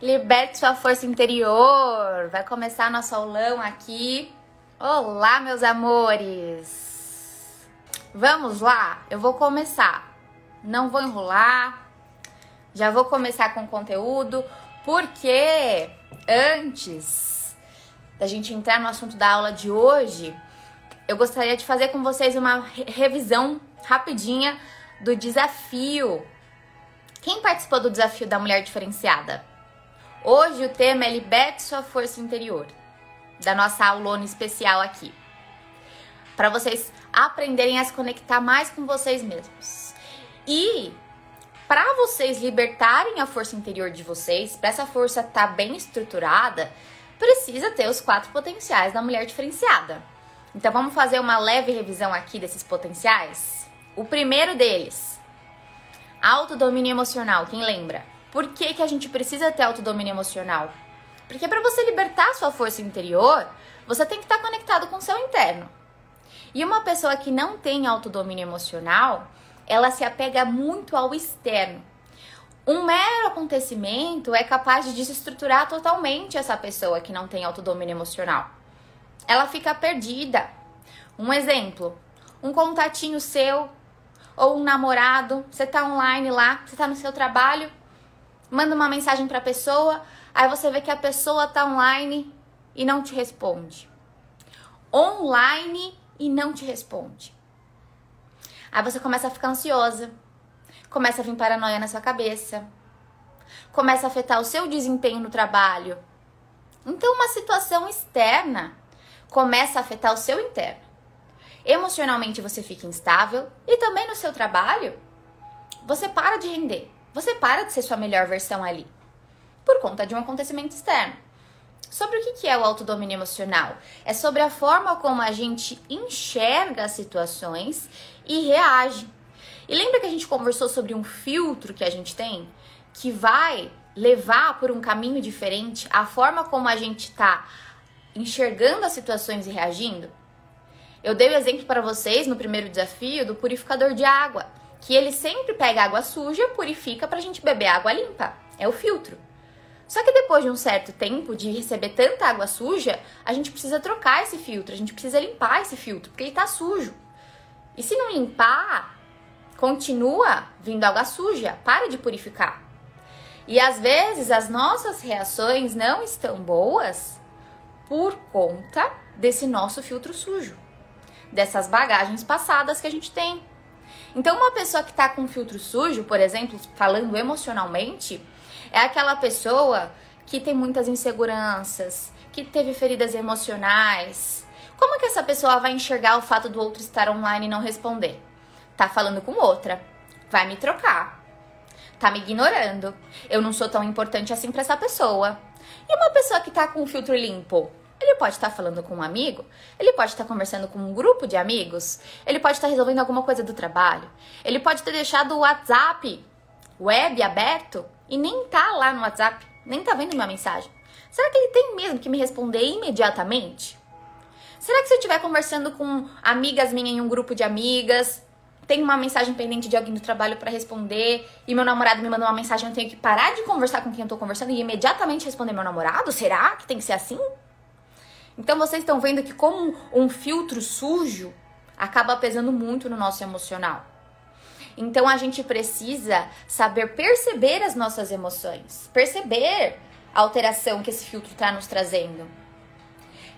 Liberte sua força interior. Vai começar nosso aulão aqui. Olá, meus amores. Vamos lá? Eu vou começar. Não vou enrolar. Já vou começar com o conteúdo, porque antes da gente entrar no assunto da aula de hoje, eu gostaria de fazer com vocês uma revisão rapidinha do desafio. Quem participou do desafio da mulher diferenciada? Hoje o tema é Liberte sua força interior, da nossa aulona especial aqui. Para vocês aprenderem a se conectar mais com vocês mesmos. E para vocês libertarem a força interior de vocês, para essa força estar tá bem estruturada, precisa ter os quatro potenciais da mulher diferenciada. Então vamos fazer uma leve revisão aqui desses potenciais. O primeiro deles, autodomínio emocional. Quem lembra? Por que, que a gente precisa ter autodomínio emocional? Porque para você libertar sua força interior, você tem que estar conectado com o seu interno. E uma pessoa que não tem autodomínio emocional, ela se apega muito ao externo. Um mero acontecimento é capaz de desestruturar totalmente essa pessoa que não tem autodomínio emocional ela fica perdida. Um exemplo, um contatinho seu ou um namorado, você tá online lá, você tá no seu trabalho, manda uma mensagem para a pessoa, aí você vê que a pessoa tá online e não te responde. Online e não te responde. Aí você começa a ficar ansiosa, começa a vir paranoia na sua cabeça, começa a afetar o seu desempenho no trabalho. Então, uma situação externa começa a afetar o seu interno. Emocionalmente você fica instável e também no seu trabalho você para de render. Você para de ser sua melhor versão ali por conta de um acontecimento externo. Sobre o que é o autodomínio emocional? É sobre a forma como a gente enxerga as situações e reage. E lembra que a gente conversou sobre um filtro que a gente tem que vai levar por um caminho diferente a forma como a gente está enxergando as situações e reagindo? Eu dei o exemplo para vocês no primeiro desafio do purificador de água, que ele sempre pega água suja, purifica para a gente beber água limpa. É o filtro. Só que depois de um certo tempo de receber tanta água suja, a gente precisa trocar esse filtro, a gente precisa limpar esse filtro, porque ele está sujo. E se não limpar, continua vindo água suja, para de purificar. E às vezes as nossas reações não estão boas por conta desse nosso filtro sujo, dessas bagagens passadas que a gente tem. Então, uma pessoa que está com filtro sujo, por exemplo, falando emocionalmente, é aquela pessoa que tem muitas inseguranças, que teve feridas emocionais. Como que essa pessoa vai enxergar o fato do outro estar online e não responder? Tá falando com outra, vai me trocar, tá me ignorando. Eu não sou tão importante assim para essa pessoa. E uma pessoa que tá com o filtro limpo? Ele pode estar falando com um amigo, ele pode estar conversando com um grupo de amigos, ele pode estar resolvendo alguma coisa do trabalho, ele pode ter deixado o WhatsApp web aberto e nem tá lá no WhatsApp, nem tá vendo minha mensagem. Será que ele tem mesmo que me responder imediatamente? Será que se eu estiver conversando com amigas minhas em um grupo de amigas, tem uma mensagem pendente de alguém do trabalho para responder e meu namorado me mandou uma mensagem, eu tenho que parar de conversar com quem eu tô conversando e imediatamente responder meu namorado? Será que tem que ser assim? Então vocês estão vendo que como um filtro sujo acaba pesando muito no nosso emocional. Então a gente precisa saber perceber as nossas emoções, perceber a alteração que esse filtro está nos trazendo.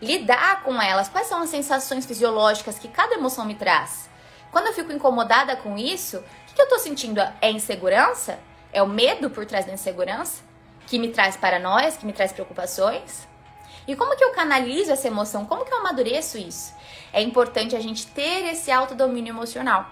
Lidar com elas, quais são as sensações fisiológicas que cada emoção me traz? Quando eu fico incomodada com isso, o que eu estou sentindo? É insegurança? É o medo por trás da insegurança? Que me traz paranoias, que me traz preocupações? E como que eu canalizo essa emoção? Como que eu amadureço isso? É importante a gente ter esse autodomínio emocional.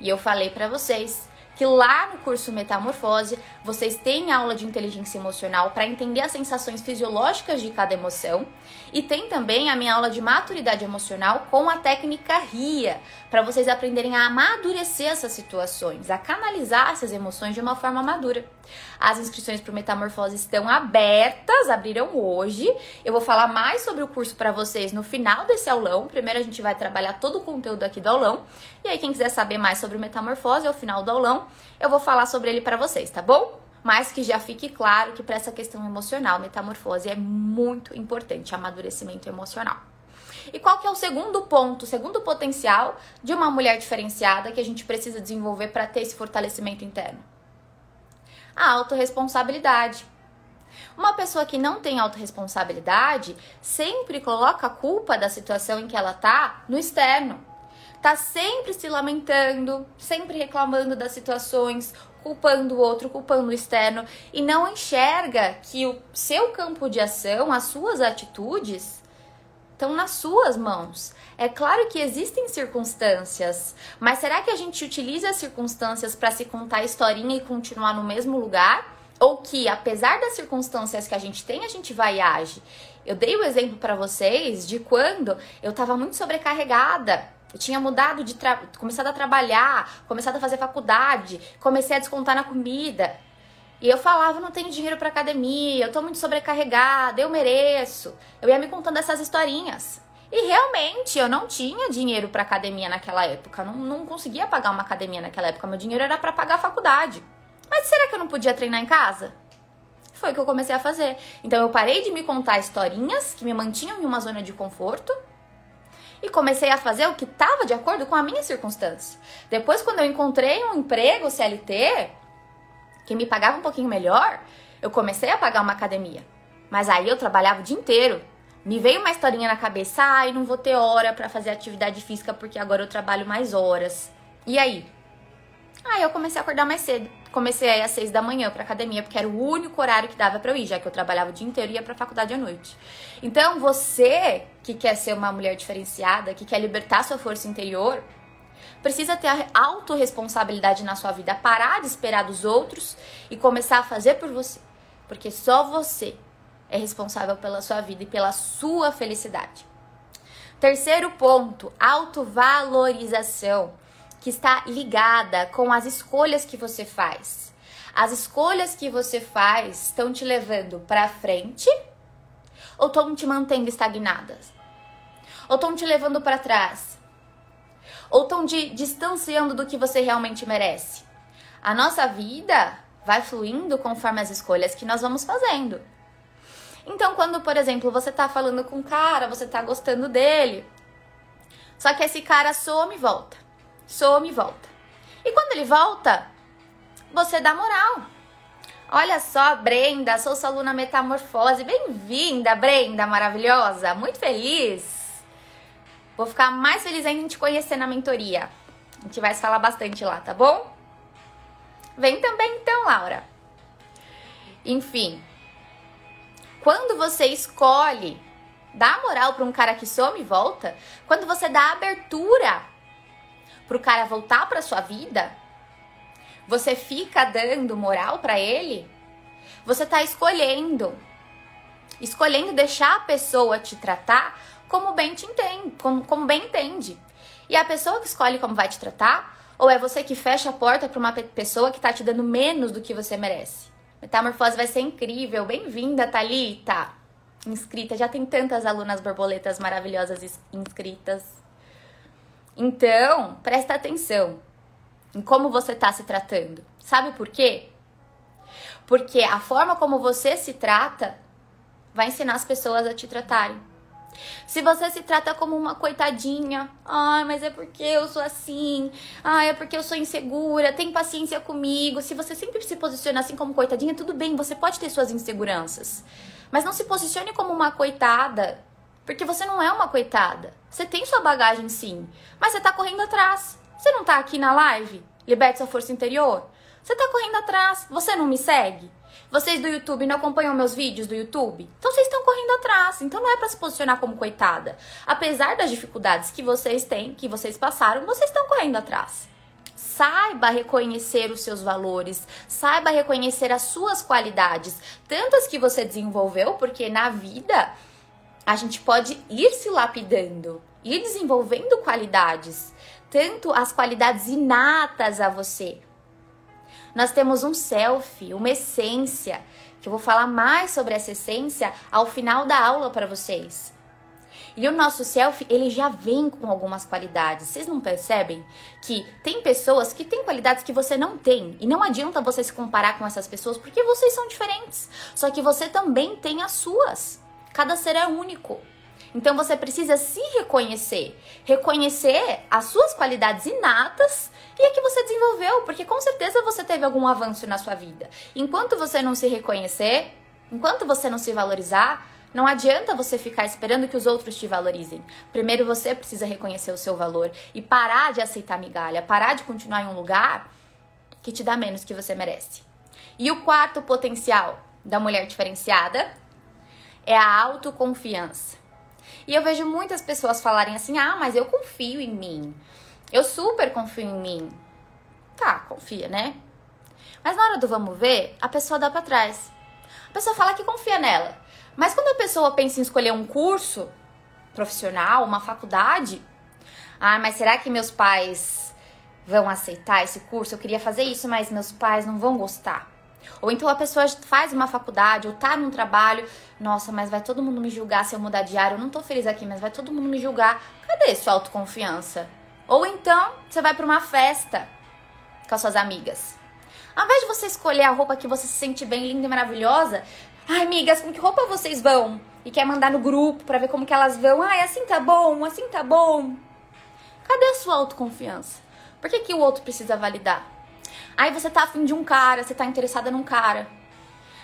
E eu falei para vocês que lá no curso Metamorfose vocês têm aula de inteligência emocional para entender as sensações fisiológicas de cada emoção e tem também a minha aula de maturidade emocional com a técnica RIA, para vocês aprenderem a amadurecer essas situações, a canalizar essas emoções de uma forma madura. As inscrições para o Metamorfose estão abertas, abriram hoje. Eu vou falar mais sobre o curso para vocês no final desse aulão. Primeiro a gente vai trabalhar todo o conteúdo aqui do aulão. E aí quem quiser saber mais sobre o Metamorfose ao final do aulão, eu vou falar sobre ele para vocês, tá bom? mas que já fique claro que para essa questão emocional, metamorfose é muito importante, amadurecimento emocional. E qual que é o segundo ponto, o segundo potencial de uma mulher diferenciada que a gente precisa desenvolver para ter esse fortalecimento interno? A autorresponsabilidade. Uma pessoa que não tem autorresponsabilidade sempre coloca a culpa da situação em que ela tá no externo. Tá sempre se lamentando, sempre reclamando das situações, culpando o outro, culpando o externo e não enxerga que o seu campo de ação, as suas atitudes, estão nas suas mãos. É claro que existem circunstâncias, mas será que a gente utiliza as circunstâncias para se contar a historinha e continuar no mesmo lugar? Ou que, apesar das circunstâncias que a gente tem, a gente vai e age? Eu dei o exemplo para vocês de quando eu estava muito sobrecarregada. Eu tinha mudado de começado a trabalhar, começado a fazer faculdade, comecei a descontar na comida. E eu falava, não tenho dinheiro para academia, eu tô muito sobrecarregada, eu mereço. Eu ia me contando essas historinhas. E realmente eu não tinha dinheiro para academia naquela época, não, não conseguia pagar uma academia naquela época, meu dinheiro era para pagar a faculdade. Mas será que eu não podia treinar em casa? Foi o que eu comecei a fazer. Então eu parei de me contar historinhas que me mantinham em uma zona de conforto e comecei a fazer o que estava de acordo com a minha circunstância. Depois, quando eu encontrei um emprego CLT que me pagava um pouquinho melhor, eu comecei a pagar uma academia. Mas aí eu trabalhava o dia inteiro. Me veio uma historinha na cabeça, ai, não vou ter hora para fazer atividade física porque agora eu trabalho mais horas. E aí? Aí eu comecei a acordar mais cedo. Comecei a ir às seis da manhã pra academia, porque era o único horário que dava pra eu ir, já que eu trabalhava o dia inteiro e ia pra faculdade à noite. Então, você que quer ser uma mulher diferenciada, que quer libertar sua força interior, precisa ter a autorresponsabilidade na sua vida, parar de esperar dos outros e começar a fazer por você. Porque só você é responsável pela sua vida e pela sua felicidade. Terceiro ponto, autovalorização que está ligada com as escolhas que você faz. As escolhas que você faz estão te levando para frente ou estão te mantendo estagnadas? Ou estão te levando para trás? Ou estão te distanciando do que você realmente merece? A nossa vida vai fluindo conforme as escolhas que nós vamos fazendo. Então, quando, por exemplo, você tá falando com um cara, você tá gostando dele, só que esse cara some e volta some e volta. E quando ele volta, você dá moral. Olha só, Brenda, sou sua aluna Metamorfose. Bem-vinda, Brenda, maravilhosa. Muito feliz. Vou ficar mais feliz ainda em te conhecer na mentoria. A gente vai se falar bastante lá, tá bom? Vem também então, Laura. Enfim, quando você escolhe dar moral para um cara que some e volta, quando você dá abertura pro cara voltar pra sua vida, você fica dando moral para ele, você tá escolhendo. Escolhendo deixar a pessoa te tratar como bem te entende, como, como bem entende. E a pessoa que escolhe como vai te tratar, ou é você que fecha a porta para uma pessoa que tá te dando menos do que você merece? Metamorfose vai ser incrível. Bem-vinda, Talita. Inscrita, já tem tantas alunas borboletas maravilhosas inscritas. Então, presta atenção em como você está se tratando. Sabe por quê? Porque a forma como você se trata vai ensinar as pessoas a te tratarem. Se você se trata como uma coitadinha, ai, mas é porque eu sou assim, ai, é porque eu sou insegura, tem paciência comigo. Se você sempre se posiciona assim como coitadinha, tudo bem, você pode ter suas inseguranças. Mas não se posicione como uma coitada porque você não é uma coitada. Você tem sua bagagem sim, mas você tá correndo atrás. Você não tá aqui na live? Liberte sua força interior. Você tá correndo atrás. Você não me segue? Vocês do YouTube não acompanham meus vídeos do YouTube? Então vocês estão correndo atrás. Então não é para se posicionar como coitada. Apesar das dificuldades que vocês têm, que vocês passaram, vocês estão correndo atrás. Saiba reconhecer os seus valores, saiba reconhecer as suas qualidades, tantas que você desenvolveu, porque na vida a gente pode ir se lapidando, ir desenvolvendo qualidades, tanto as qualidades inatas a você. Nós temos um self, uma essência, que eu vou falar mais sobre essa essência ao final da aula para vocês. E o nosso self, ele já vem com algumas qualidades. Vocês não percebem que tem pessoas que têm qualidades que você não tem. E não adianta você se comparar com essas pessoas porque vocês são diferentes. Só que você também tem as suas. Cada ser é único. Então você precisa se reconhecer, reconhecer as suas qualidades inatas e a que você desenvolveu, porque com certeza você teve algum avanço na sua vida. Enquanto você não se reconhecer, enquanto você não se valorizar, não adianta você ficar esperando que os outros te valorizem. Primeiro você precisa reconhecer o seu valor e parar de aceitar migalha, parar de continuar em um lugar que te dá menos que você merece. E o quarto potencial da mulher diferenciada é a autoconfiança. E eu vejo muitas pessoas falarem assim: "Ah, mas eu confio em mim. Eu super confio em mim". Tá, confia, né? Mas na hora do vamos ver, a pessoa dá para trás. A pessoa fala que confia nela, mas quando a pessoa pensa em escolher um curso profissional, uma faculdade, ah, mas será que meus pais vão aceitar esse curso? Eu queria fazer isso, mas meus pais não vão gostar. Ou então a pessoa faz uma faculdade ou tá num trabalho, nossa, mas vai todo mundo me julgar se eu mudar de área. Eu não tô feliz aqui, mas vai todo mundo me julgar. Cadê sua autoconfiança? Ou então você vai para uma festa com as suas amigas. Ao invés de você escolher a roupa que você se sente bem, linda e maravilhosa, Ai, amigas, com que roupa vocês vão? E quer mandar no grupo para ver como que elas vão. Ai, assim tá bom, assim tá bom. Cadê a sua autoconfiança? Por que, que o outro precisa validar? Aí você tá afim de um cara, você tá interessada num cara.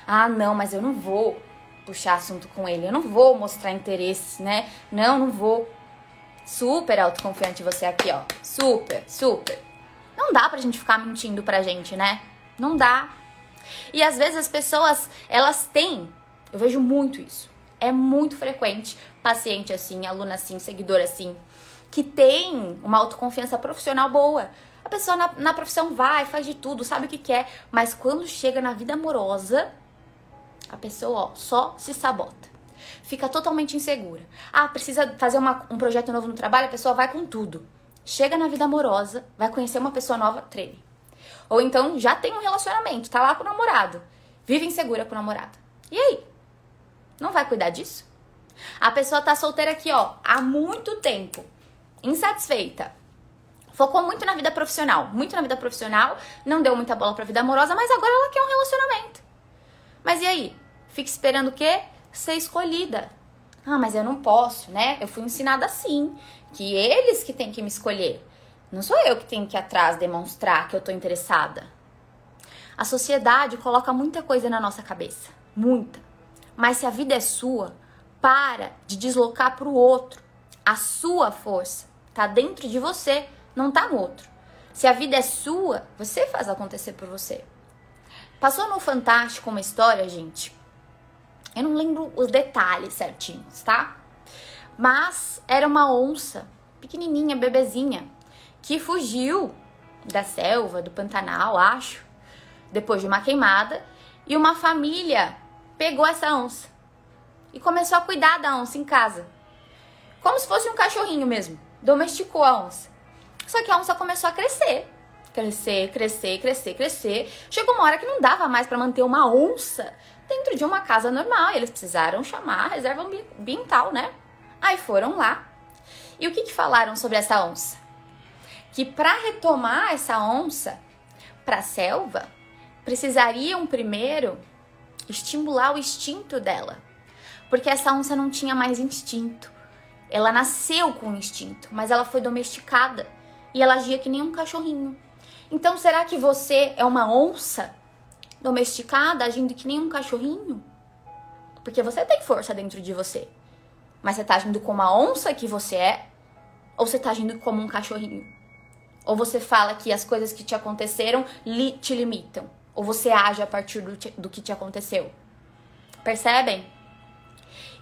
Ah, não, mas eu não vou puxar assunto com ele. Eu não vou mostrar interesse, né? Não, não vou. Super autoconfiante você aqui, ó. Super, super. Não dá pra gente ficar mentindo pra gente, né? Não dá. E às vezes as pessoas, elas têm, eu vejo muito isso. É muito frequente paciente assim, aluna assim, seguidor assim, que tem uma autoconfiança profissional boa. Pessoa na, na profissão vai, faz de tudo, sabe o que quer, mas quando chega na vida amorosa, a pessoa ó, só se sabota. Fica totalmente insegura. Ah, precisa fazer uma, um projeto novo no trabalho, a pessoa vai com tudo. Chega na vida amorosa, vai conhecer uma pessoa nova, treme. Ou então já tem um relacionamento, tá lá com o namorado. Vive insegura com o namorado. E aí? Não vai cuidar disso? A pessoa tá solteira aqui, ó, há muito tempo, insatisfeita. Focou muito na vida profissional, muito na vida profissional, não deu muita bola pra vida amorosa, mas agora ela quer um relacionamento. Mas e aí? Fica esperando o quê? Ser escolhida. Ah, mas eu não posso, né? Eu fui ensinada assim, que eles que têm que me escolher. Não sou eu que tenho que ir atrás demonstrar que eu tô interessada. A sociedade coloca muita coisa na nossa cabeça, muita. Mas se a vida é sua, para de deslocar para o outro. A sua força tá dentro de você, não tá no outro. Se a vida é sua, você faz acontecer por você. Passou no Fantástico uma história, gente. Eu não lembro os detalhes certinhos, tá? Mas era uma onça, pequenininha, bebezinha, que fugiu da selva, do Pantanal, acho, depois de uma queimada, e uma família pegou essa onça e começou a cuidar da onça em casa. Como se fosse um cachorrinho mesmo. Domesticou a onça. Só que a onça começou a crescer. Crescer, crescer, crescer, crescer. Chegou uma hora que não dava mais para manter uma onça dentro de uma casa normal. Eles precisaram chamar a reserva ambiental, né? Aí foram lá. E o que, que falaram sobre essa onça? que para retomar essa onça para a selva, precisariam primeiro estimular o instinto dela. Porque essa onça não tinha mais instinto. Ela nasceu com instinto, mas ela foi domesticada e ela agia que nem um cachorrinho. Então, será que você é uma onça domesticada, agindo que nem um cachorrinho? Porque você tem força dentro de você. Mas você tá agindo como a onça que você é? Ou você tá agindo como um cachorrinho? Ou você fala que as coisas que te aconteceram li, te limitam? Ou você age a partir do, do que te aconteceu? Percebem?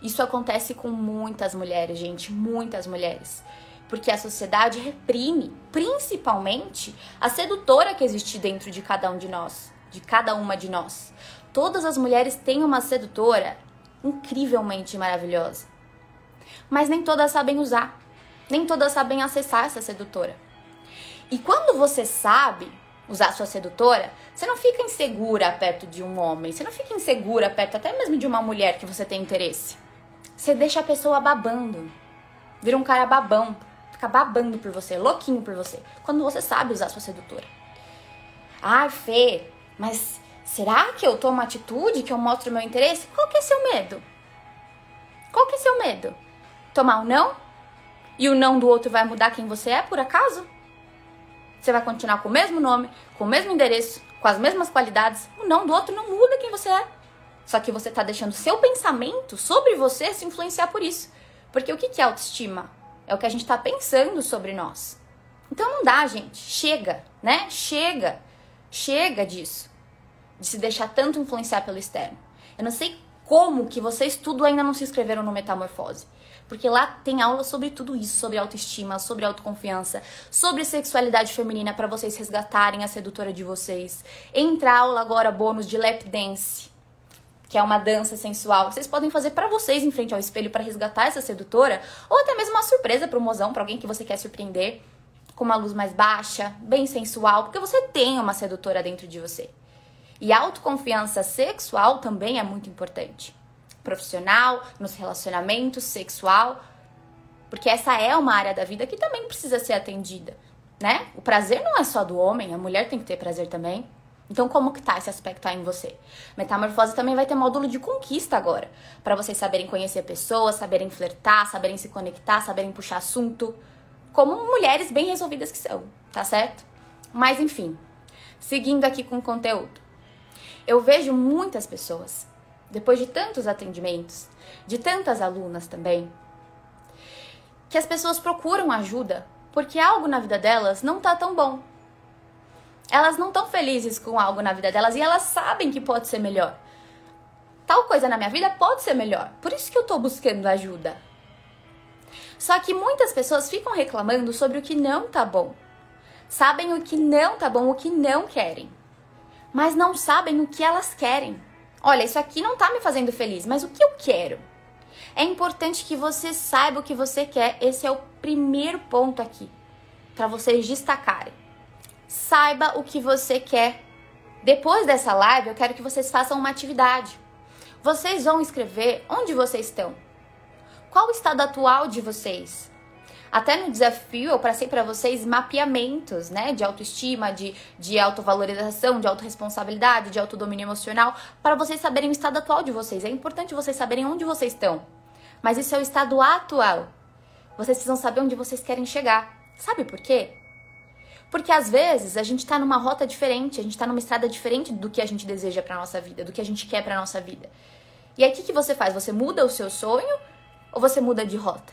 Isso acontece com muitas mulheres, gente, muitas mulheres. Porque a sociedade reprime, principalmente, a sedutora que existe dentro de cada um de nós, de cada uma de nós. Todas as mulheres têm uma sedutora incrivelmente maravilhosa. Mas nem todas sabem usar, nem todas sabem acessar essa sedutora. E quando você sabe usar sua sedutora, você não fica insegura perto de um homem, você não fica insegura perto até mesmo de uma mulher que você tem interesse. Você deixa a pessoa babando. Vira um cara babão, fica babando por você, louquinho por você, quando você sabe usar sua sedutora. Ai, Fê, mas será que eu tomo atitude que eu mostro meu interesse? Qual que é seu medo? Qual que é seu medo? Tomar um não? E o não do outro vai mudar quem você é, por acaso? Você vai continuar com o mesmo nome, com o mesmo endereço, com as mesmas qualidades. O não do outro não muda quem você é. Só que você está deixando seu pensamento sobre você se influenciar por isso. Porque o que é autoestima? É o que a gente está pensando sobre nós. Então não dá, gente. Chega, né? Chega. Chega disso. De se deixar tanto influenciar pelo externo. Eu não sei como que vocês tudo ainda não se inscreveram no Metamorfose. Porque lá tem aula sobre tudo isso, sobre autoestima, sobre autoconfiança, sobre sexualidade feminina para vocês resgatarem a sedutora de vocês. Entra aula agora bônus de lap dance que é uma dança sensual, vocês podem fazer para vocês em frente ao espelho para resgatar essa sedutora, ou até mesmo uma surpresa para o mozão, para alguém que você quer surpreender, com uma luz mais baixa, bem sensual, porque você tem uma sedutora dentro de você. E autoconfiança sexual também é muito importante. Profissional, nos relacionamentos, sexual, porque essa é uma área da vida que também precisa ser atendida, né? O prazer não é só do homem, a mulher tem que ter prazer também. Então, como que tá esse aspecto aí em você? Metamorfose também vai ter módulo de conquista agora, para vocês saberem conhecer pessoas, saberem flertar, saberem se conectar, saberem puxar assunto, como mulheres bem resolvidas que são, tá certo? Mas enfim, seguindo aqui com o conteúdo. Eu vejo muitas pessoas, depois de tantos atendimentos, de tantas alunas também, que as pessoas procuram ajuda porque algo na vida delas não tá tão bom elas não estão felizes com algo na vida delas e elas sabem que pode ser melhor. Tal coisa na minha vida pode ser melhor. Por isso que eu tô buscando ajuda. Só que muitas pessoas ficam reclamando sobre o que não tá bom. Sabem o que não tá bom, o que não querem. Mas não sabem o que elas querem. Olha, isso aqui não tá me fazendo feliz, mas o que eu quero? É importante que você saiba o que você quer. Esse é o primeiro ponto aqui para vocês destacarem saiba o que você quer. Depois dessa live, eu quero que vocês façam uma atividade. Vocês vão escrever onde vocês estão. Qual o estado atual de vocês? Até no desafio eu passei para vocês mapeamentos, né, de autoestima, de, de autovalorização, de autorresponsabilidade, de autodomínio emocional, para vocês saberem o estado atual de vocês. É importante vocês saberem onde vocês estão. Mas isso é o estado atual. Vocês precisam saber onde vocês querem chegar. Sabe por quê? Porque às vezes a gente tá numa rota diferente, a gente tá numa estrada diferente do que a gente deseja pra nossa vida, do que a gente quer pra nossa vida. E aí o que, que você faz? Você muda o seu sonho ou você muda de rota?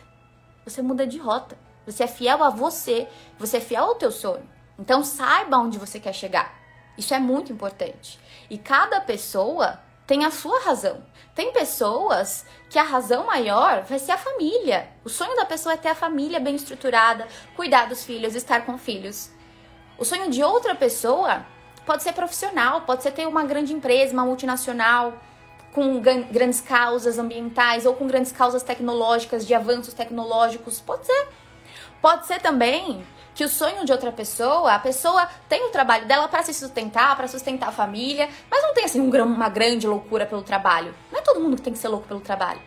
Você muda de rota. Você é fiel a você, você é fiel ao teu sonho. Então saiba onde você quer chegar. Isso é muito importante. E cada pessoa tem a sua razão. Tem pessoas que a razão maior vai ser a família. O sonho da pessoa é ter a família bem estruturada, cuidar dos filhos, estar com filhos. O sonho de outra pessoa pode ser profissional, pode ser ter uma grande empresa, uma multinacional, com grandes causas ambientais ou com grandes causas tecnológicas, de avanços tecnológicos. Pode ser. Pode ser também que o sonho de outra pessoa, a pessoa tem o trabalho dela para se sustentar, para sustentar a família, mas não tem assim uma grande loucura pelo trabalho. Não é todo mundo que tem que ser louco pelo trabalho.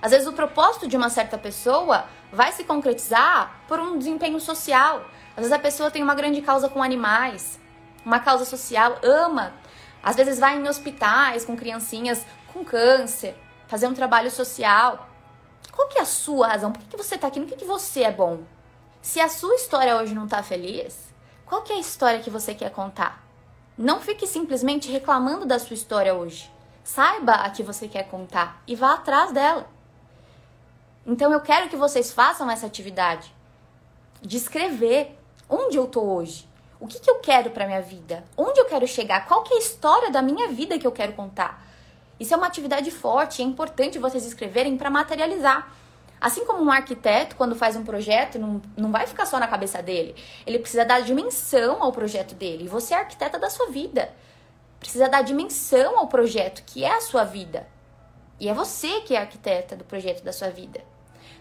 Às vezes o propósito de uma certa pessoa vai se concretizar por um desempenho social, às vezes a pessoa tem uma grande causa com animais, uma causa social, ama. Às vezes vai em hospitais com criancinhas com câncer, fazer um trabalho social. Qual que é a sua razão? Por que, que você está aqui? No que, que você é bom? Se a sua história hoje não está feliz, qual que é a história que você quer contar? Não fique simplesmente reclamando da sua história hoje. Saiba a que você quer contar e vá atrás dela. Então eu quero que vocês façam essa atividade de escrever Onde eu tô hoje? O que, que eu quero para minha vida? Onde eu quero chegar? Qual que é a história da minha vida que eu quero contar? Isso é uma atividade forte, é importante vocês escreverem para materializar. Assim como um arquiteto, quando faz um projeto, não, não vai ficar só na cabeça dele. Ele precisa dar dimensão ao projeto dele. E você é arquiteta da sua vida. Precisa dar dimensão ao projeto, que é a sua vida. E é você que é arquiteta do projeto da sua vida.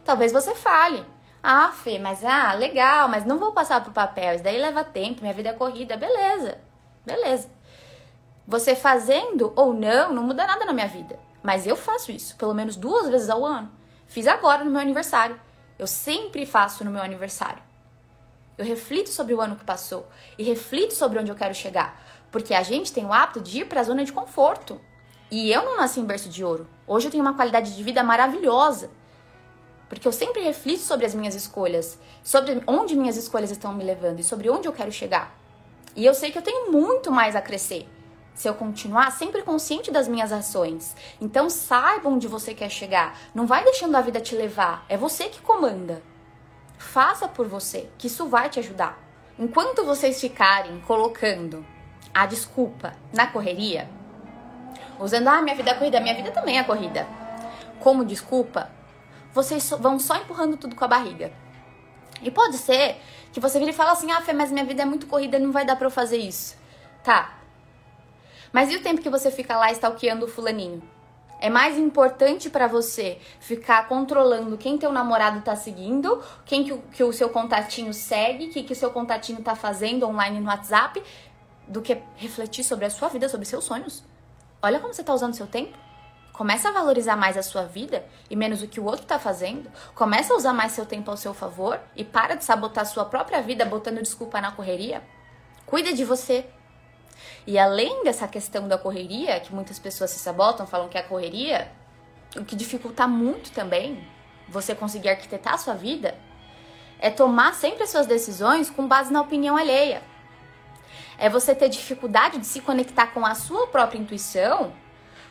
Talvez você fale. Ah, Fê, mas ah, legal, mas não vou passar pro papel, isso daí leva tempo, minha vida é corrida, beleza, beleza. Você fazendo ou não, não muda nada na minha vida. Mas eu faço isso, pelo menos duas vezes ao ano. Fiz agora no meu aniversário. Eu sempre faço no meu aniversário. Eu reflito sobre o ano que passou e reflito sobre onde eu quero chegar, porque a gente tem o hábito de ir para a zona de conforto. E eu não nasci em berço de ouro. Hoje eu tenho uma qualidade de vida maravilhosa. Porque eu sempre reflito sobre as minhas escolhas, sobre onde minhas escolhas estão me levando e sobre onde eu quero chegar. E eu sei que eu tenho muito mais a crescer se eu continuar sempre consciente das minhas ações. Então saiba onde você quer chegar. Não vai deixando a vida te levar. É você que comanda. Faça por você, que isso vai te ajudar. Enquanto vocês ficarem colocando a desculpa na correria, usando, ah, minha vida é corrida, minha vida também é corrida, como desculpa, vocês vão só empurrando tudo com a barriga. E pode ser que você vire e fale assim, ah, Fê, mas minha vida é muito corrida, não vai dar pra eu fazer isso. Tá. Mas e o tempo que você fica lá stalkeando o fulaninho? É mais importante para você ficar controlando quem teu namorado tá seguindo, quem que o, que o seu contatinho segue, o que, que o seu contatinho tá fazendo online no WhatsApp, do que refletir sobre a sua vida, sobre seus sonhos. Olha como você tá usando seu tempo. Começa a valorizar mais a sua vida e menos o que o outro tá fazendo. Começa a usar mais seu tempo ao seu favor e para de sabotar sua própria vida botando desculpa na correria. Cuida de você. E além dessa questão da correria, que muitas pessoas se sabotam, falam que é a correria, o que dificulta muito também você conseguir arquitetar a sua vida é tomar sempre as suas decisões com base na opinião alheia. É você ter dificuldade de se conectar com a sua própria intuição,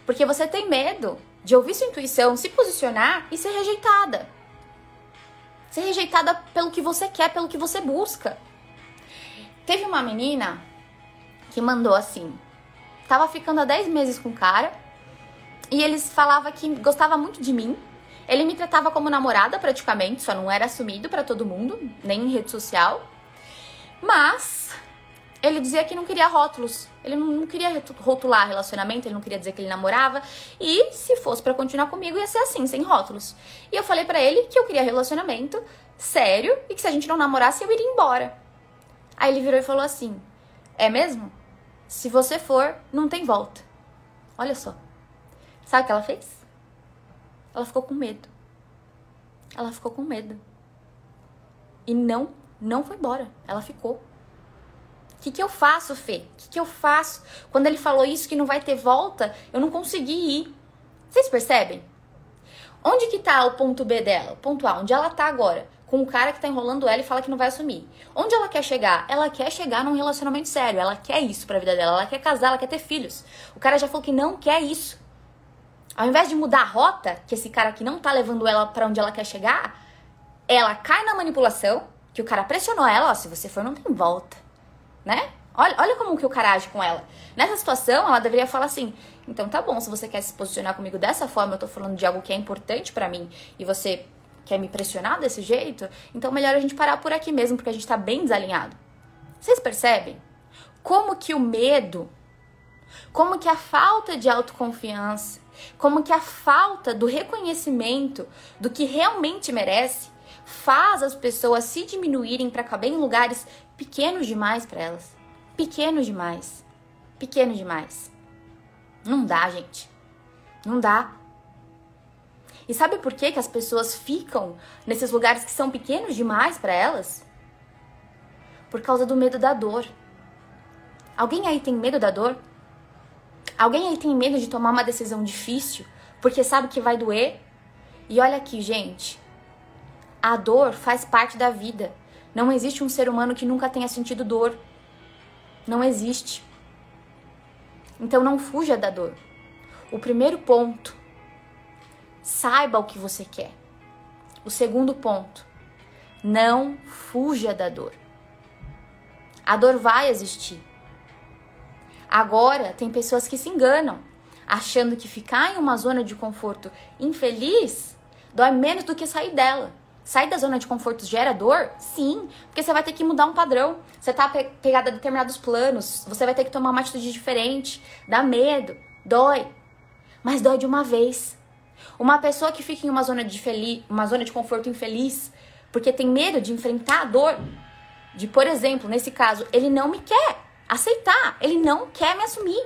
porque você tem medo de ouvir sua intuição, se posicionar e ser rejeitada. Ser rejeitada pelo que você quer, pelo que você busca. Teve uma menina que mandou assim: tava ficando há 10 meses com o cara e eles falava que gostava muito de mim. Ele me tratava como namorada praticamente, só não era assumido para todo mundo, nem em rede social. Mas ele dizia que não queria rótulos. Ele não queria rotular relacionamento, ele não queria dizer que ele namorava. E se fosse para continuar comigo, ia ser assim, sem rótulos. E eu falei para ele que eu queria relacionamento sério e que se a gente não namorasse, eu iria embora. Aí ele virou e falou assim: É mesmo? Se você for, não tem volta. Olha só. Sabe o que ela fez? Ela ficou com medo. Ela ficou com medo. E não, não foi embora. Ela ficou. Que, que eu faço, Fê? O que, que eu faço? Quando ele falou isso, que não vai ter volta, eu não consegui ir. Vocês percebem? Onde que tá o ponto B dela? O ponto A, onde ela tá agora? com o cara que tá enrolando ela e fala que não vai assumir. Onde ela quer chegar? Ela quer chegar num relacionamento sério. Ela quer isso pra vida dela. Ela quer casar, ela quer ter filhos. O cara já falou que não quer isso. Ao invés de mudar a rota, que esse cara que não tá levando ela para onde ela quer chegar, ela cai na manipulação, que o cara pressionou ela, ó, se você for não tem volta, né? Olha, olha como que o cara age com ela. Nessa situação, ela deveria falar assim: então tá bom, se você quer se posicionar comigo dessa forma, eu tô falando de algo que é importante para mim e você quer me pressionar desse jeito, então melhor a gente parar por aqui mesmo, porque a gente tá bem desalinhado. Vocês percebem? Como que o medo, como que a falta de autoconfiança, como que a falta do reconhecimento do que realmente merece faz as pessoas se diminuírem para caber em lugares pequenos demais para elas. Pequenos demais. Pequeno demais. Não dá, gente. Não dá. E sabe por que, que as pessoas ficam nesses lugares que são pequenos demais para elas? Por causa do medo da dor. Alguém aí tem medo da dor? Alguém aí tem medo de tomar uma decisão difícil porque sabe que vai doer? E olha aqui, gente. A dor faz parte da vida. Não existe um ser humano que nunca tenha sentido dor. Não existe. Então não fuja da dor. O primeiro ponto Saiba o que você quer. O segundo ponto, não fuja da dor. A dor vai existir. Agora, tem pessoas que se enganam, achando que ficar em uma zona de conforto infeliz dói menos do que sair dela. Sair da zona de conforto gera dor? Sim, porque você vai ter que mudar um padrão. Você tá pegada a determinados planos, você vai ter que tomar uma atitude diferente. Dá medo, dói. Mas dói de uma vez. Uma pessoa que fica em uma zona de feliz, uma zona de conforto infeliz, porque tem medo de enfrentar a dor, de, por exemplo, nesse caso, ele não me quer aceitar, ele não quer me assumir.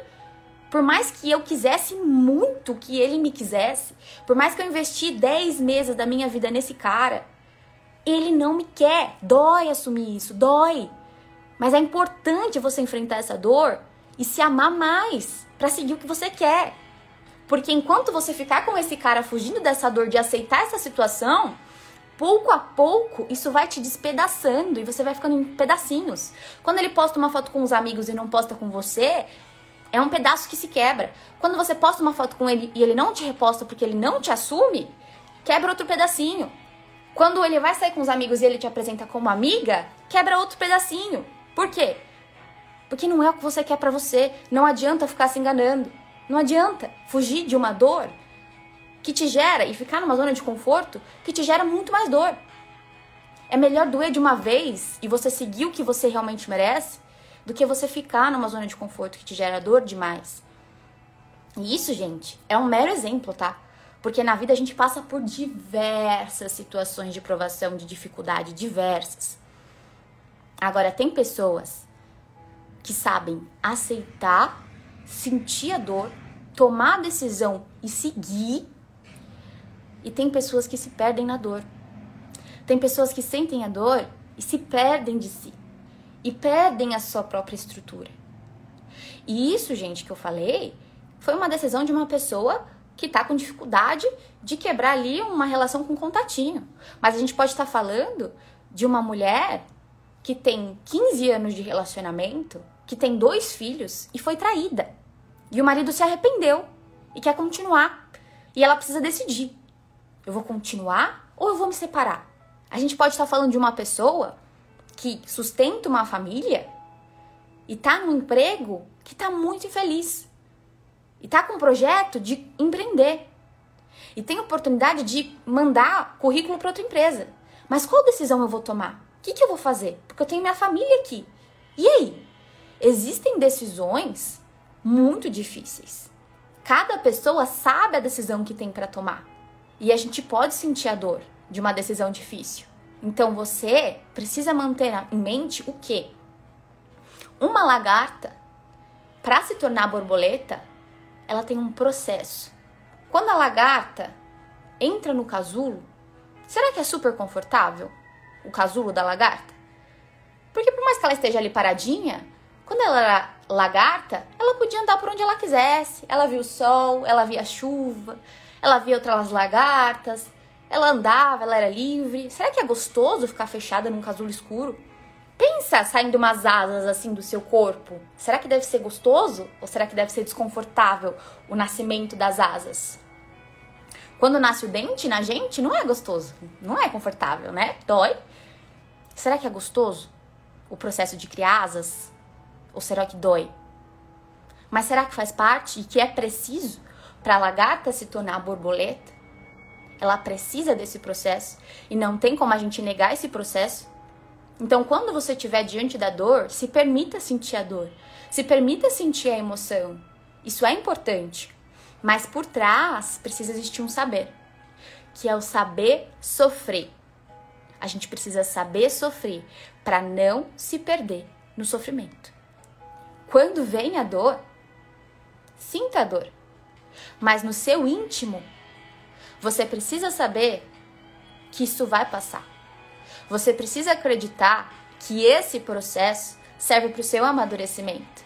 Por mais que eu quisesse muito que ele me quisesse, por mais que eu investi 10 meses da minha vida nesse cara, ele não me quer. Dói assumir isso, dói. Mas é importante você enfrentar essa dor e se amar mais para seguir o que você quer. Porque enquanto você ficar com esse cara fugindo dessa dor de aceitar essa situação, pouco a pouco isso vai te despedaçando e você vai ficando em pedacinhos. Quando ele posta uma foto com os amigos e não posta com você, é um pedaço que se quebra. Quando você posta uma foto com ele e ele não te reposta porque ele não te assume, quebra outro pedacinho. Quando ele vai sair com os amigos e ele te apresenta como amiga, quebra outro pedacinho. Por quê? Porque não é o que você quer para você. Não adianta ficar se enganando. Não adianta fugir de uma dor que te gera e ficar numa zona de conforto que te gera muito mais dor. É melhor doer de uma vez e você seguir o que você realmente merece do que você ficar numa zona de conforto que te gera dor demais. E isso, gente, é um mero exemplo, tá? Porque na vida a gente passa por diversas situações de provação, de dificuldade, diversas. Agora, tem pessoas que sabem aceitar, sentir a dor, tomar a decisão e seguir. E tem pessoas que se perdem na dor. Tem pessoas que sentem a dor e se perdem de si e perdem a sua própria estrutura. E isso, gente, que eu falei, foi uma decisão de uma pessoa que está com dificuldade de quebrar ali uma relação com um contatinho. Mas a gente pode estar tá falando de uma mulher que tem 15 anos de relacionamento, que tem dois filhos e foi traída. E o marido se arrependeu e quer continuar. E ela precisa decidir: eu vou continuar ou eu vou me separar? A gente pode estar tá falando de uma pessoa que sustenta uma família e tá num emprego que tá muito infeliz. E tá com um projeto de empreender. E tem oportunidade de mandar currículo para outra empresa. Mas qual decisão eu vou tomar? O que, que eu vou fazer? Porque eu tenho minha família aqui. E aí? Existem decisões muito difíceis. Cada pessoa sabe a decisão que tem para tomar. E a gente pode sentir a dor de uma decisão difícil. Então você precisa manter em mente o que? Uma lagarta, para se tornar borboleta, ela tem um processo. Quando a lagarta entra no casulo, será que é super confortável o casulo da lagarta? Porque por mais que ela esteja ali paradinha, quando ela era lagarta, ela podia andar por onde ela quisesse. Ela via o sol, ela via a chuva, ela via outras lagartas, ela andava, ela era livre. Será que é gostoso ficar fechada num casulo escuro? Pensa saindo umas asas assim do seu corpo. Será que deve ser gostoso ou será que deve ser desconfortável o nascimento das asas? Quando nasce o dente na gente, não é gostoso, não é confortável, né? Dói. Será que é gostoso o processo de criar asas? Ou será que dói? Mas será que faz parte e que é preciso para a lagarta se tornar borboleta? Ela precisa desse processo e não tem como a gente negar esse processo. Então, quando você estiver diante da dor, se permita sentir a dor, se permita sentir a emoção. Isso é importante. Mas por trás precisa existir um saber, que é o saber sofrer. A gente precisa saber sofrer para não se perder no sofrimento. Quando vem a dor, sinta a dor. Mas no seu íntimo, você precisa saber que isso vai passar. Você precisa acreditar que esse processo serve para o seu amadurecimento.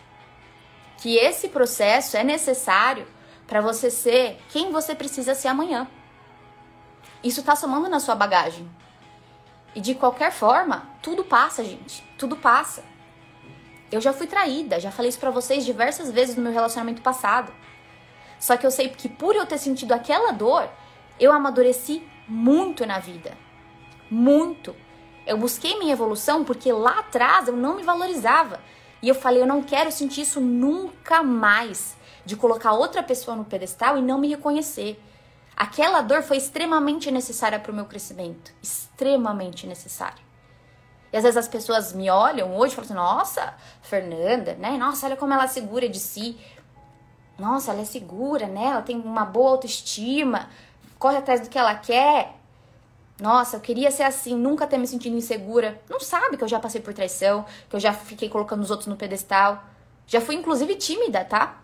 Que esse processo é necessário para você ser quem você precisa ser amanhã. Isso está somando na sua bagagem. E de qualquer forma, tudo passa, gente. Tudo passa. Eu já fui traída, já falei isso para vocês diversas vezes no meu relacionamento passado. Só que eu sei que por eu ter sentido aquela dor, eu amadureci muito na vida. Muito. Eu busquei minha evolução porque lá atrás eu não me valorizava. E eu falei, eu não quero sentir isso nunca mais. De colocar outra pessoa no pedestal e não me reconhecer. Aquela dor foi extremamente necessária para o meu crescimento. Extremamente necessária. E às vezes as pessoas me olham hoje e falam assim: nossa, Fernanda, né? Nossa, olha como ela é segura de si. Nossa, ela é segura, né? Ela tem uma boa autoestima corre atrás do que ela quer. Nossa, eu queria ser assim, nunca ter me sentido insegura. Não sabe que eu já passei por traição, que eu já fiquei colocando os outros no pedestal. Já fui inclusive tímida, tá?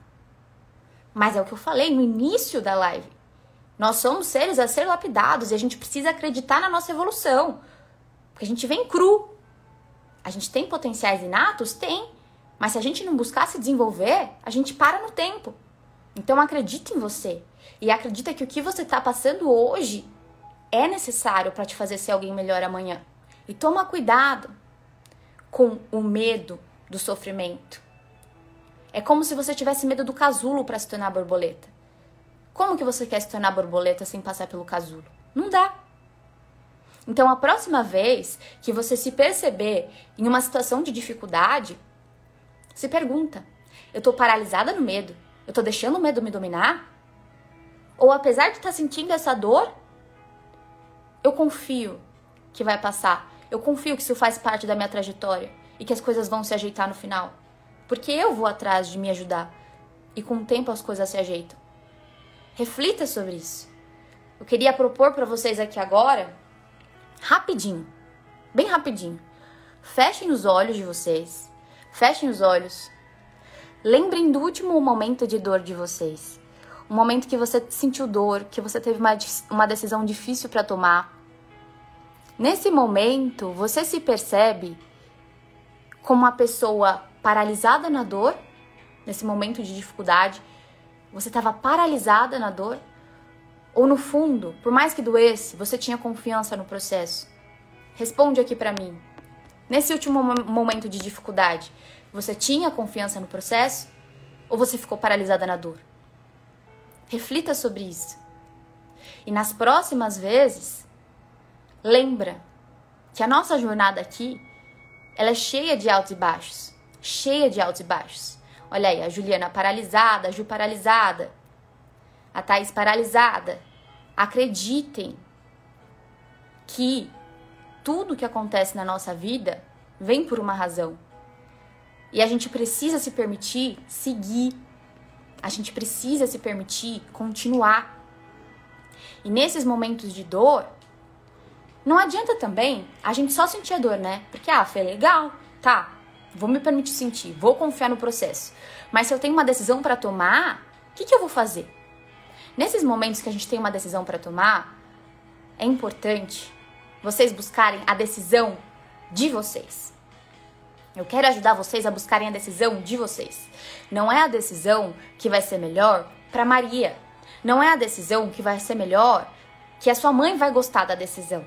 Mas é o que eu falei no início da live. Nós somos seres a ser lapidados e a gente precisa acreditar na nossa evolução. Porque a gente vem cru. A gente tem potenciais inatos? Tem. Mas se a gente não buscar se desenvolver, a gente para no tempo. Então acredita em você. E acredita que o que você está passando hoje é necessário para te fazer ser alguém melhor amanhã. E toma cuidado com o medo do sofrimento. É como se você tivesse medo do casulo para se tornar borboleta. Como que você quer se tornar borboleta sem passar pelo casulo? Não dá. Então, a próxima vez que você se perceber em uma situação de dificuldade, se pergunta: eu tô paralisada no medo? Eu tô deixando o medo me dominar? Ou apesar de estar tá sentindo essa dor, eu confio que vai passar. Eu confio que isso faz parte da minha trajetória e que as coisas vão se ajeitar no final. Porque eu vou atrás de me ajudar. E com o tempo as coisas se ajeitam. Reflita sobre isso. Eu queria propor para vocês aqui agora, rapidinho, bem rapidinho. Fechem os olhos de vocês. Fechem os olhos. Lembrem do último momento de dor de vocês. Um momento que você sentiu dor, que você teve uma, uma decisão difícil para tomar. Nesse momento, você se percebe como uma pessoa paralisada na dor, nesse momento de dificuldade, você estava paralisada na dor? Ou no fundo, por mais que doesse, você tinha confiança no processo? Responde aqui para mim. Nesse último momento de dificuldade, você tinha confiança no processo ou você ficou paralisada na dor? Reflita sobre isso. E nas próximas vezes, lembra que a nossa jornada aqui, ela é cheia de altos e baixos, cheia de altos e baixos. Olha aí, a Juliana paralisada, a Ju paralisada, a Thaís paralisada. Acreditem que tudo que acontece na nossa vida vem por uma razão. E a gente precisa se permitir seguir. A gente precisa se permitir continuar. E nesses momentos de dor, não adianta também a gente só sentir a dor, né? Porque, ah, foi legal, tá, vou me permitir sentir, vou confiar no processo. Mas se eu tenho uma decisão para tomar, o que, que eu vou fazer? Nesses momentos que a gente tem uma decisão para tomar, é importante vocês buscarem a decisão de vocês. Eu quero ajudar vocês a buscarem a decisão de vocês. Não é a decisão que vai ser melhor para Maria. Não é a decisão que vai ser melhor que a sua mãe vai gostar da decisão.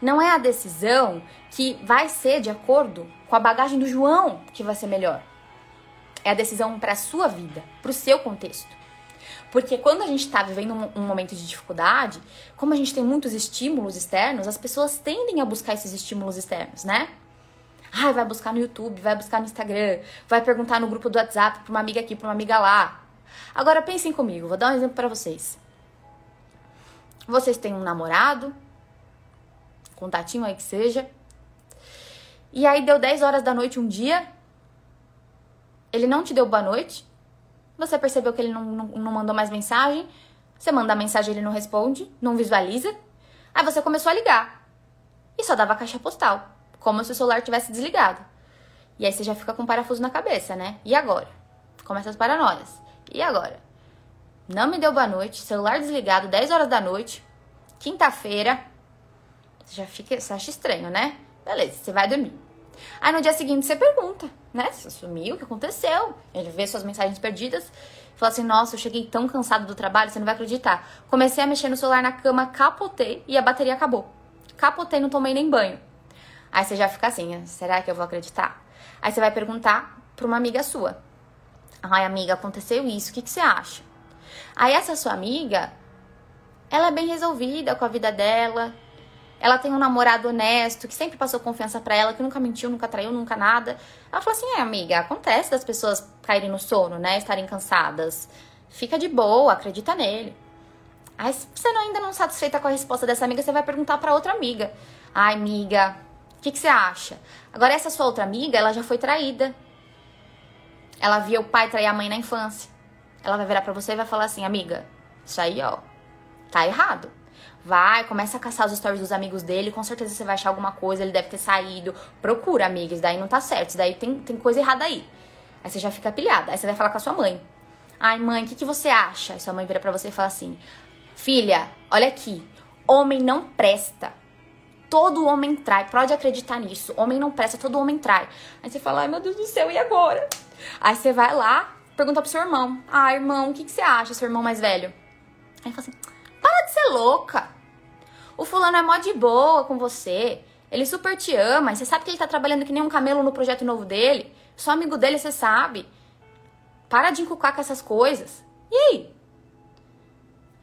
Não é a decisão que vai ser de acordo com a bagagem do João que vai ser melhor. É a decisão para a sua vida, para o seu contexto. Porque quando a gente está vivendo um, um, momento de dificuldade, como a gente tem muitos estímulos externos, as pessoas tendem a buscar esses estímulos externos, né? Ah, vai buscar no YouTube, vai buscar no Instagram, vai perguntar no grupo do WhatsApp para uma amiga aqui, para uma amiga lá. Agora pensem comigo, vou dar um exemplo para vocês. Vocês têm um namorado, contatinho aí que seja. E aí deu 10 horas da noite um dia, ele não te deu boa noite, você percebeu que ele não, não, não mandou mais mensagem, você manda a mensagem ele não responde, não visualiza, aí você começou a ligar. E só dava caixa postal como se o celular tivesse desligado. E aí você já fica com um parafuso na cabeça, né? E agora? Começa as paranoias. E agora? Não me deu boa noite, celular desligado, 10 horas da noite, quinta-feira. Você já fica, você acha estranho, né? Beleza, você vai dormir. Aí no dia seguinte você pergunta, né? Você sumiu, o que aconteceu? Ele vê suas mensagens perdidas. Fala assim, nossa, eu cheguei tão cansado do trabalho, você não vai acreditar. Comecei a mexer no celular na cama, capotei e a bateria acabou. Capotei, não tomei nem banho. Aí você já fica assim, será que eu vou acreditar? Aí você vai perguntar pra uma amiga sua. Ai, amiga, aconteceu isso, o que, que você acha? Aí essa sua amiga, ela é bem resolvida com a vida dela. Ela tem um namorado honesto, que sempre passou confiança para ela, que nunca mentiu, nunca traiu, nunca nada. Ela falou assim: é, amiga, acontece das pessoas caírem no sono, né? Estarem cansadas. Fica de boa, acredita nele. Aí, se você ainda não satisfeita com a resposta dessa amiga, você vai perguntar para outra amiga. Ai, amiga, o que, que você acha? Agora, essa sua outra amiga, ela já foi traída. Ela via o pai trair a mãe na infância. Ela vai virar pra você e vai falar assim, amiga, isso aí, ó, tá errado. Vai, começa a caçar os stories dos amigos dele, com certeza você vai achar alguma coisa, ele deve ter saído. Procura, amiga, isso daí não tá certo, isso daí tem, tem coisa errada aí. Aí você já fica pilhada, aí você vai falar com a sua mãe. Ai, mãe, o que, que você acha? Aí sua mãe vira pra você e fala assim, filha, olha aqui, homem não presta todo homem trai. Pode acreditar nisso. Homem não presta, todo homem trai. Aí você fala, ai meu Deus do céu, e agora? Aí você vai lá, pergunta pro seu irmão. Ah, irmão, o que, que você acha, seu irmão mais velho? Aí fala assim, para de ser louca. O fulano é mó de boa com você. Ele super te ama. Você sabe que ele tá trabalhando que nem um camelo no projeto novo dele. Só amigo dele, você sabe. Para de encucar com essas coisas. E aí?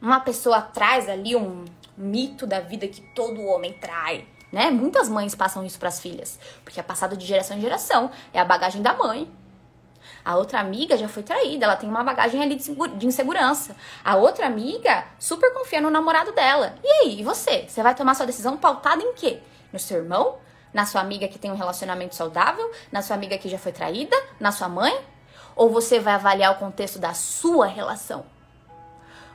Uma pessoa traz ali um mito da vida que todo homem trai, né? Muitas mães passam isso para as filhas, porque é passado de geração em geração, é a bagagem da mãe. A outra amiga já foi traída, ela tem uma bagagem ali de insegurança. A outra amiga super confia no namorado dela. E aí, e você? Você vai tomar sua decisão pautada em quê? No seu irmão? Na sua amiga que tem um relacionamento saudável? Na sua amiga que já foi traída? Na sua mãe? Ou você vai avaliar o contexto da sua relação?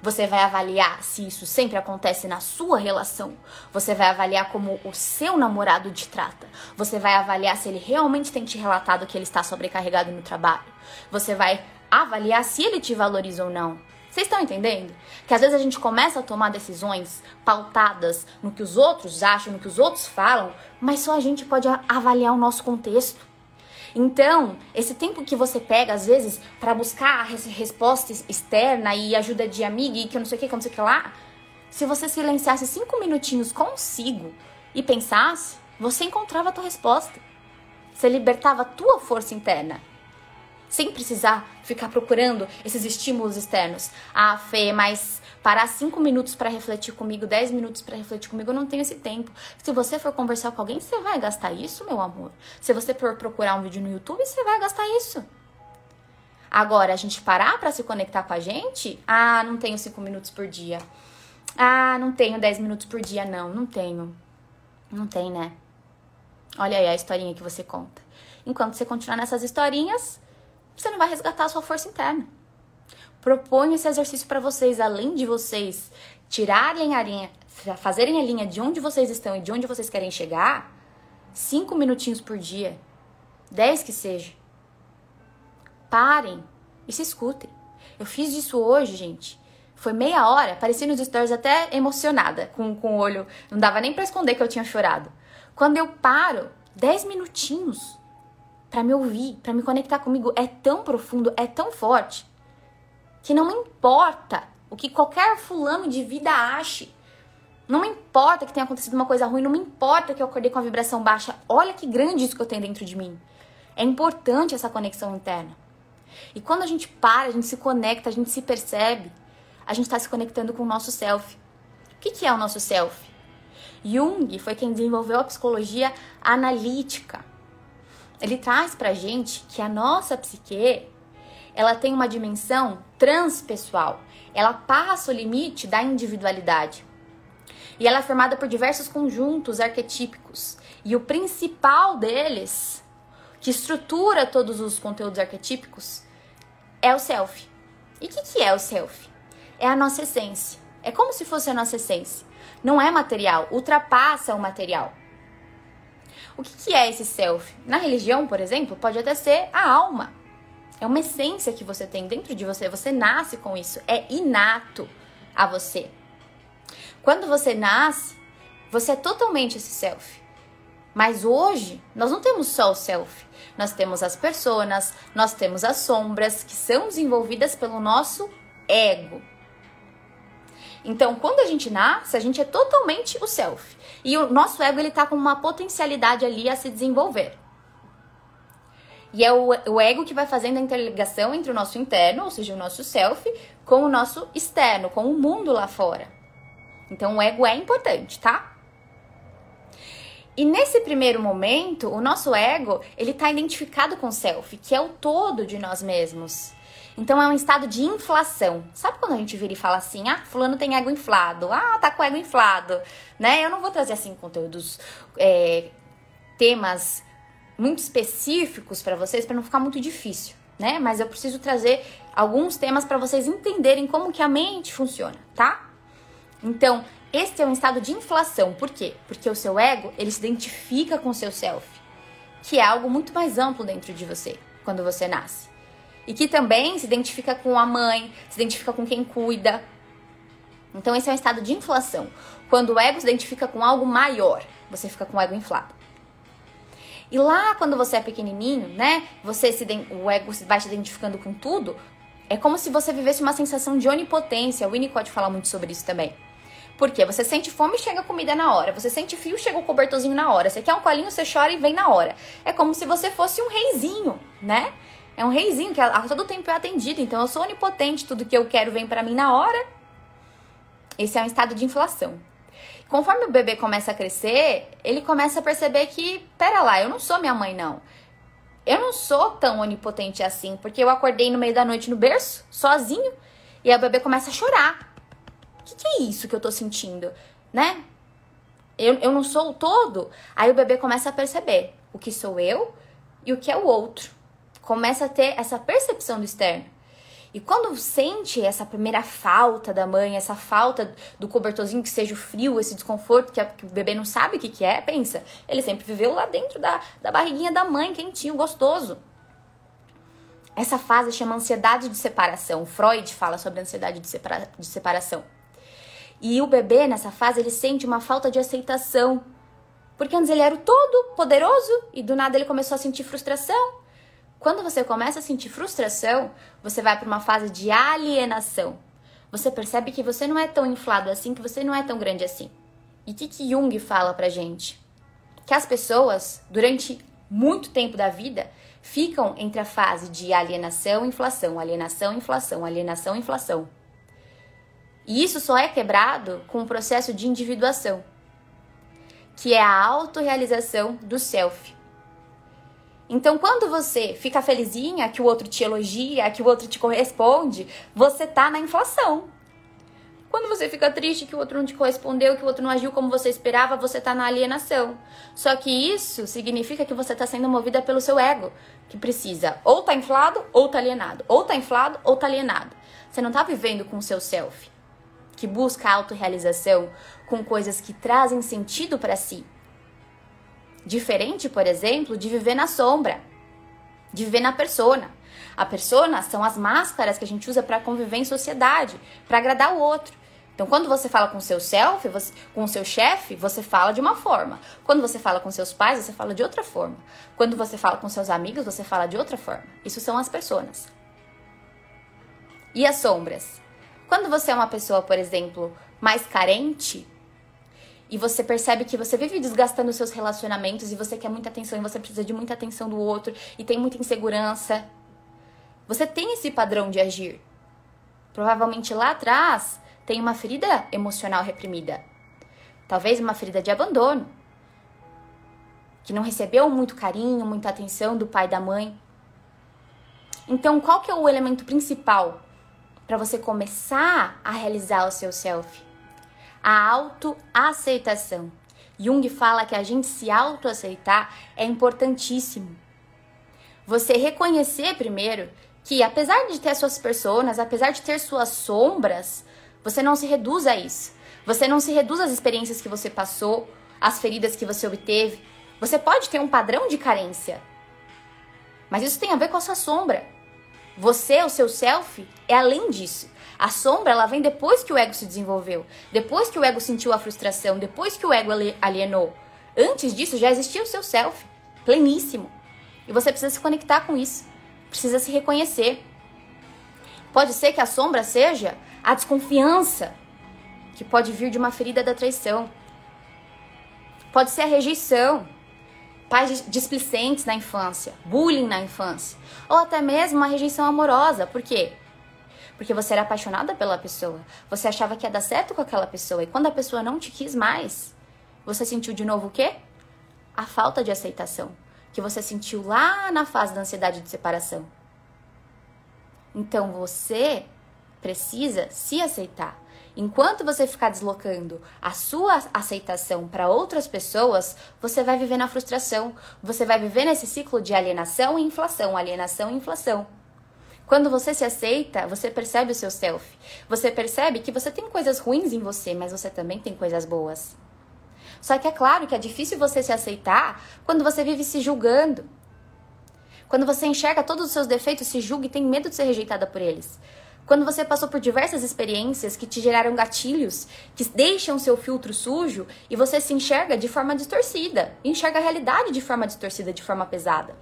Você vai avaliar se isso sempre acontece na sua relação. Você vai avaliar como o seu namorado te trata. Você vai avaliar se ele realmente tem te relatado que ele está sobrecarregado no trabalho. Você vai avaliar se ele te valoriza ou não. Vocês estão entendendo? Que às vezes a gente começa a tomar decisões pautadas no que os outros acham, no que os outros falam, mas só a gente pode avaliar o nosso contexto. Então, esse tempo que você pega, às vezes, para buscar a resposta externa e ajuda de amiga e que eu não sei o que, que não sei o que lá, se você silenciasse cinco minutinhos consigo e pensasse, você encontrava a tua resposta. Você libertava a tua força interna sem precisar ficar procurando esses estímulos externos. Ah, Fê, mas parar cinco minutos para refletir comigo, dez minutos para refletir comigo, eu não tenho esse tempo. Se você for conversar com alguém, você vai gastar isso, meu amor. Se você for procurar um vídeo no YouTube, você vai gastar isso. Agora, a gente parar para se conectar com a gente, ah, não tenho cinco minutos por dia. Ah, não tenho dez minutos por dia, não, não tenho. Não tem, né? Olha aí a historinha que você conta. Enquanto você continuar nessas historinhas, você não vai resgatar a sua força interna. Proponho esse exercício para vocês, além de vocês tirarem a linha, fazerem a linha de onde vocês estão e de onde vocês querem chegar, cinco minutinhos por dia, dez que seja. Parem e se escutem. Eu fiz isso hoje, gente. Foi meia hora, parecia nos stories até emocionada, com, com o olho. Não dava nem para esconder que eu tinha chorado. Quando eu paro, dez minutinhos, para me ouvir, para me conectar comigo é tão profundo, é tão forte, que não importa o que qualquer fulano de vida ache. Não importa que tenha acontecido uma coisa ruim, não me importa que eu acordei com a vibração baixa. Olha que grande isso que eu tenho dentro de mim. É importante essa conexão interna. E quando a gente para, a gente se conecta, a gente se percebe, a gente está se conectando com o nosso self. O que, que é o nosso self? Jung foi quem desenvolveu a psicologia analítica ele traz pra gente que a nossa psique, ela tem uma dimensão transpessoal. Ela passa o limite da individualidade. E ela é formada por diversos conjuntos arquetípicos. E o principal deles, que estrutura todos os conteúdos arquetípicos, é o self. E o que, que é o self? É a nossa essência. É como se fosse a nossa essência. Não é material, ultrapassa o material. O que, que é esse self? Na religião, por exemplo, pode até ser a alma. É uma essência que você tem dentro de você. Você nasce com isso. É inato a você. Quando você nasce, você é totalmente esse self. Mas hoje, nós não temos só o self. Nós temos as personas, nós temos as sombras que são desenvolvidas pelo nosso ego. Então, quando a gente nasce, a gente é totalmente o self. E o nosso ego ele tá com uma potencialidade ali a se desenvolver. E é o, o ego que vai fazendo a interligação entre o nosso interno, ou seja, o nosso self, com o nosso externo, com o mundo lá fora. Então, o ego é importante, tá? E nesse primeiro momento, o nosso ego, ele tá identificado com o self, que é o todo de nós mesmos. Então é um estado de inflação. Sabe quando a gente vira e fala assim: ah, fulano tem ego inflado, ah, tá com ego inflado, né? Eu não vou trazer assim conteúdos, é, temas muito específicos para vocês para não ficar muito difícil, né? Mas eu preciso trazer alguns temas para vocês entenderem como que a mente funciona, tá? Então, este é um estado de inflação. Por quê? Porque o seu ego, ele se identifica com o seu self, que é algo muito mais amplo dentro de você quando você nasce e que também se identifica com a mãe, se identifica com quem cuida. Então esse é um estado de inflação, quando o ego se identifica com algo maior, Você fica com o ego inflado. E lá quando você é pequenininho, né? Você se o ego vai se identificando com tudo. É como se você vivesse uma sensação de onipotência. O Winnicott fala muito sobre isso também. Porque você sente fome, chega a comida na hora. Você sente frio, chega o cobertorzinho na hora. Você quer um colinho, você chora e vem na hora. É como se você fosse um reizinho, né? É um reizinho que a todo tempo é atendido. Então eu sou onipotente, tudo que eu quero vem para mim na hora. Esse é um estado de inflação. Conforme o bebê começa a crescer, ele começa a perceber que, pera lá, eu não sou minha mãe, não. Eu não sou tão onipotente assim, porque eu acordei no meio da noite no berço, sozinho, e aí o bebê começa a chorar. O que, que é isso que eu tô sentindo, né? Eu, eu não sou o todo. Aí o bebê começa a perceber o que sou eu e o que é o outro. Começa a ter essa percepção do externo. E quando sente essa primeira falta da mãe, essa falta do cobertorzinho que seja o frio, esse desconforto que, a, que o bebê não sabe o que, que é, pensa, ele sempre viveu lá dentro da, da barriguinha da mãe, quentinho, gostoso. Essa fase chama ansiedade de separação. Freud fala sobre ansiedade de, separa de separação. E o bebê, nessa fase, ele sente uma falta de aceitação. Porque antes ele era o todo poderoso e do nada ele começou a sentir frustração. Quando você começa a sentir frustração, você vai para uma fase de alienação. Você percebe que você não é tão inflado assim, que você não é tão grande assim. E o que, que Jung fala pra gente? Que as pessoas, durante muito tempo da vida, ficam entre a fase de alienação, inflação, alienação, inflação, alienação, inflação. E isso só é quebrado com o processo de individuação, que é a autorrealização do self. Então, quando você fica felizinha, que o outro te elogia, que o outro te corresponde, você tá na inflação. Quando você fica triste que o outro não te correspondeu, que o outro não agiu como você esperava, você tá na alienação. Só que isso significa que você tá sendo movida pelo seu ego, que precisa ou tá inflado ou tá alienado, ou tá inflado ou tá alienado. Você não tá vivendo com o seu self, que busca autorrealização com coisas que trazem sentido para si Diferente, por exemplo, de viver na sombra, de viver na persona. A persona são as máscaras que a gente usa para conviver em sociedade, para agradar o outro. Então, quando você fala com seu self, você, com seu chefe, você fala de uma forma. Quando você fala com seus pais, você fala de outra forma. Quando você fala com seus amigos, você fala de outra forma. Isso são as personas. E as sombras? Quando você é uma pessoa, por exemplo, mais carente, e você percebe que você vive desgastando seus relacionamentos e você quer muita atenção e você precisa de muita atenção do outro e tem muita insegurança. Você tem esse padrão de agir. Provavelmente lá atrás tem uma ferida emocional reprimida. Talvez uma ferida de abandono. Que não recebeu muito carinho, muita atenção do pai e da mãe. Então, qual que é o elemento principal para você começar a realizar o seu self? A autoaceitação. Jung fala que a gente se autoaceitar é importantíssimo. Você reconhecer primeiro que apesar de ter suas personas, apesar de ter suas sombras, você não se reduz a isso. Você não se reduz às experiências que você passou, às feridas que você obteve. Você pode ter um padrão de carência. Mas isso tem a ver com a sua sombra. Você, o seu self, é além disso. A sombra, ela vem depois que o ego se desenvolveu, depois que o ego sentiu a frustração, depois que o ego alienou. Antes disso, já existia o seu self, pleníssimo. E você precisa se conectar com isso, precisa se reconhecer. Pode ser que a sombra seja a desconfiança, que pode vir de uma ferida da traição. Pode ser a rejeição, pais displicentes na infância, bullying na infância, ou até mesmo uma rejeição amorosa. Por quê? Porque você era apaixonada pela pessoa. Você achava que ia dar certo com aquela pessoa. E quando a pessoa não te quis mais, você sentiu de novo o quê? A falta de aceitação. Que você sentiu lá na fase da ansiedade de separação. Então você precisa se aceitar. Enquanto você ficar deslocando a sua aceitação para outras pessoas, você vai viver na frustração. Você vai viver nesse ciclo de alienação e inflação, alienação e inflação. Quando você se aceita, você percebe o seu self. Você percebe que você tem coisas ruins em você, mas você também tem coisas boas. Só que é claro que é difícil você se aceitar quando você vive se julgando. Quando você enxerga todos os seus defeitos, se julga e tem medo de ser rejeitada por eles. Quando você passou por diversas experiências que te geraram gatilhos, que deixam seu filtro sujo e você se enxerga de forma distorcida, enxerga a realidade de forma distorcida, de forma pesada.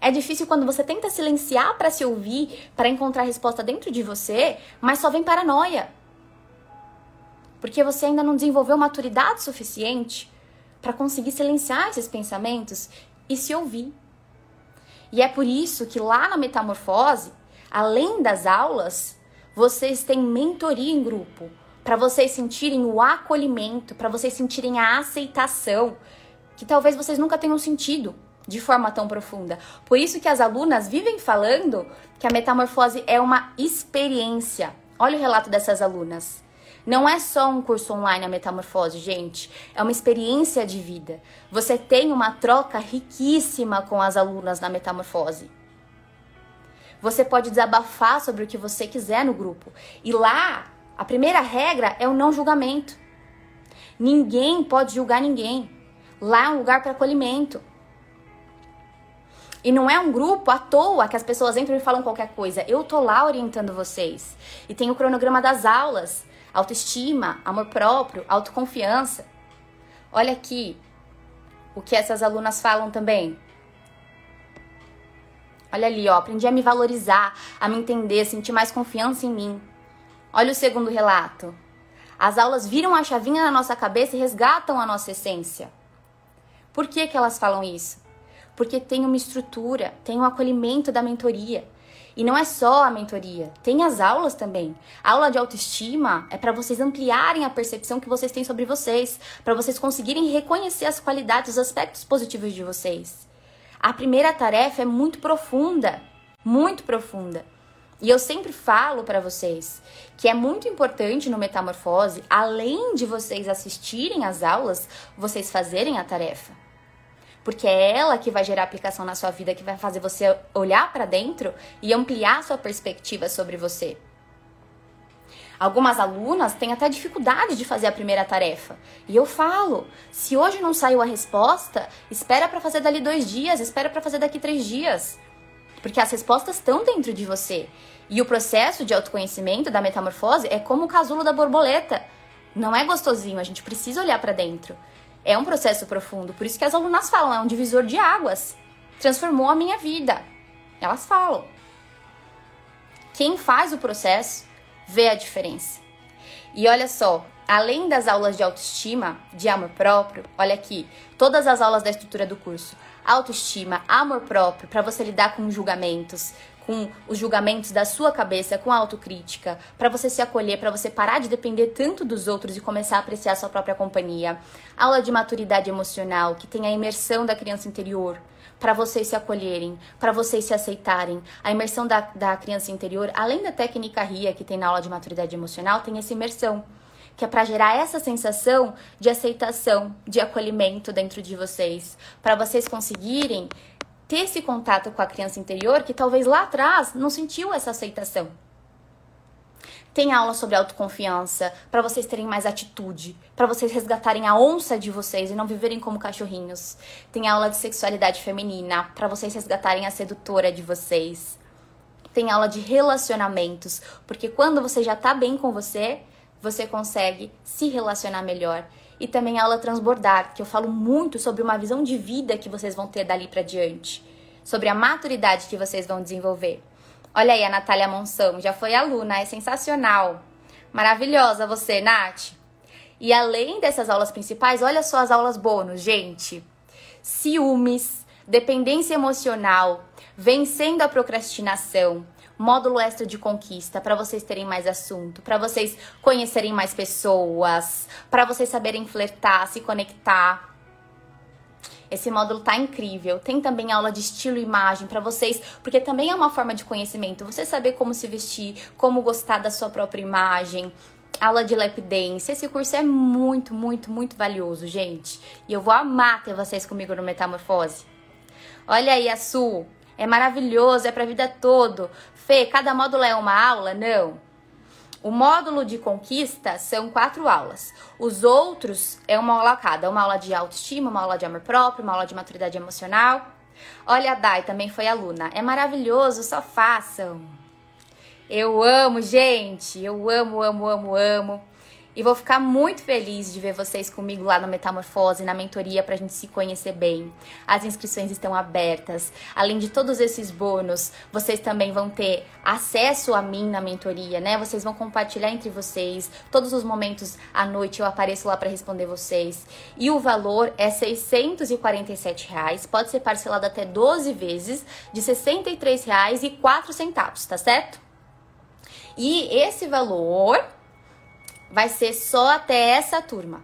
É difícil quando você tenta silenciar para se ouvir, para encontrar resposta dentro de você, mas só vem paranoia. Porque você ainda não desenvolveu maturidade suficiente para conseguir silenciar esses pensamentos e se ouvir. E é por isso que lá na metamorfose, além das aulas, vocês têm mentoria em grupo, para vocês sentirem o acolhimento, para vocês sentirem a aceitação, que talvez vocês nunca tenham sentido de forma tão profunda. Por isso que as alunas vivem falando que a metamorfose é uma experiência. Olha o relato dessas alunas. Não é só um curso online a metamorfose, gente. É uma experiência de vida. Você tem uma troca riquíssima com as alunas na metamorfose. Você pode desabafar sobre o que você quiser no grupo. E lá, a primeira regra é o não julgamento. Ninguém pode julgar ninguém. Lá é um lugar para acolhimento. E não é um grupo à toa que as pessoas entram e falam qualquer coisa. Eu tô lá orientando vocês. E tem o cronograma das aulas autoestima, amor próprio, autoconfiança. Olha aqui o que essas alunas falam também. Olha ali, ó, aprendi a me valorizar, a me entender, sentir mais confiança em mim. Olha o segundo relato. As aulas viram a chavinha na nossa cabeça e resgatam a nossa essência. Por que, que elas falam isso? Porque tem uma estrutura, tem um acolhimento da mentoria. E não é só a mentoria, tem as aulas também. A aula de autoestima é para vocês ampliarem a percepção que vocês têm sobre vocês, para vocês conseguirem reconhecer as qualidades, os aspectos positivos de vocês. A primeira tarefa é muito profunda, muito profunda. E eu sempre falo para vocês que é muito importante no Metamorfose, além de vocês assistirem às aulas, vocês fazerem a tarefa porque é ela que vai gerar aplicação na sua vida, que vai fazer você olhar para dentro e ampliar sua perspectiva sobre você. Algumas alunas têm até dificuldade de fazer a primeira tarefa. E eu falo: se hoje não saiu a resposta, espera para fazer dali dois dias, espera para fazer daqui três dias. Porque as respostas estão dentro de você. E o processo de autoconhecimento da metamorfose é como o casulo da borboleta. Não é gostosinho, a gente precisa olhar para dentro. É um processo profundo, por isso que as alunas falam, é um divisor de águas. Transformou a minha vida. Elas falam. Quem faz o processo vê a diferença. E olha só, além das aulas de autoestima, de amor próprio, olha aqui, todas as aulas da estrutura do curso, autoestima, amor próprio, para você lidar com julgamentos, com os julgamentos da sua cabeça, com a autocrítica, para você se acolher, para você parar de depender tanto dos outros e começar a apreciar a sua própria companhia. Aula de maturidade emocional, que tem a imersão da criança interior, para vocês se acolherem, para vocês se aceitarem. A imersão da, da criança interior, além da técnica RIA que tem na aula de maturidade emocional, tem essa imersão que é para gerar essa sensação de aceitação, de acolhimento dentro de vocês, para vocês conseguirem ter esse contato com a criança interior que talvez lá atrás não sentiu essa aceitação. Tem aula sobre autoconfiança, para vocês terem mais atitude, para vocês resgatarem a onça de vocês e não viverem como cachorrinhos. Tem aula de sexualidade feminina, para vocês resgatarem a sedutora de vocês. Tem aula de relacionamentos, porque quando você já tá bem com você, você consegue se relacionar melhor e também a aula Transbordar, que eu falo muito sobre uma visão de vida que vocês vão ter dali para diante, sobre a maturidade que vocês vão desenvolver. Olha aí a Natália Monção, já foi aluna, é sensacional. Maravilhosa você, Nath. E além dessas aulas principais, olha só as aulas bônus, gente. Ciúmes, dependência emocional, vencendo a procrastinação, módulo extra de conquista para vocês terem mais assunto, para vocês conhecerem mais pessoas, para vocês saberem flertar, se conectar. Esse módulo tá incrível. Tem também aula de estilo e imagem para vocês, porque também é uma forma de conhecimento. Você saber como se vestir, como gostar da sua própria imagem. Aula de lap dance. Esse curso é muito, muito, muito valioso, gente. E eu vou amar ter vocês comigo no Metamorfose. Olha aí a Su, é maravilhoso, é para a vida toda. Fê, cada módulo é uma aula? Não. O módulo de conquista são quatro aulas. Os outros é uma aula cada. Uma aula de autoestima, uma aula de amor próprio, uma aula de maturidade emocional. Olha, a Dai também foi aluna. É maravilhoso, só façam. Eu amo, gente. Eu amo, amo, amo, amo. E vou ficar muito feliz de ver vocês comigo lá no Metamorfose, na mentoria, pra gente se conhecer bem. As inscrições estão abertas. Além de todos esses bônus, vocês também vão ter acesso a mim na mentoria, né? Vocês vão compartilhar entre vocês. Todos os momentos à noite eu apareço lá para responder vocês. E o valor é 647 reais. Pode ser parcelado até 12 vezes de R$ 63,04, tá certo? E esse valor vai ser só até essa turma.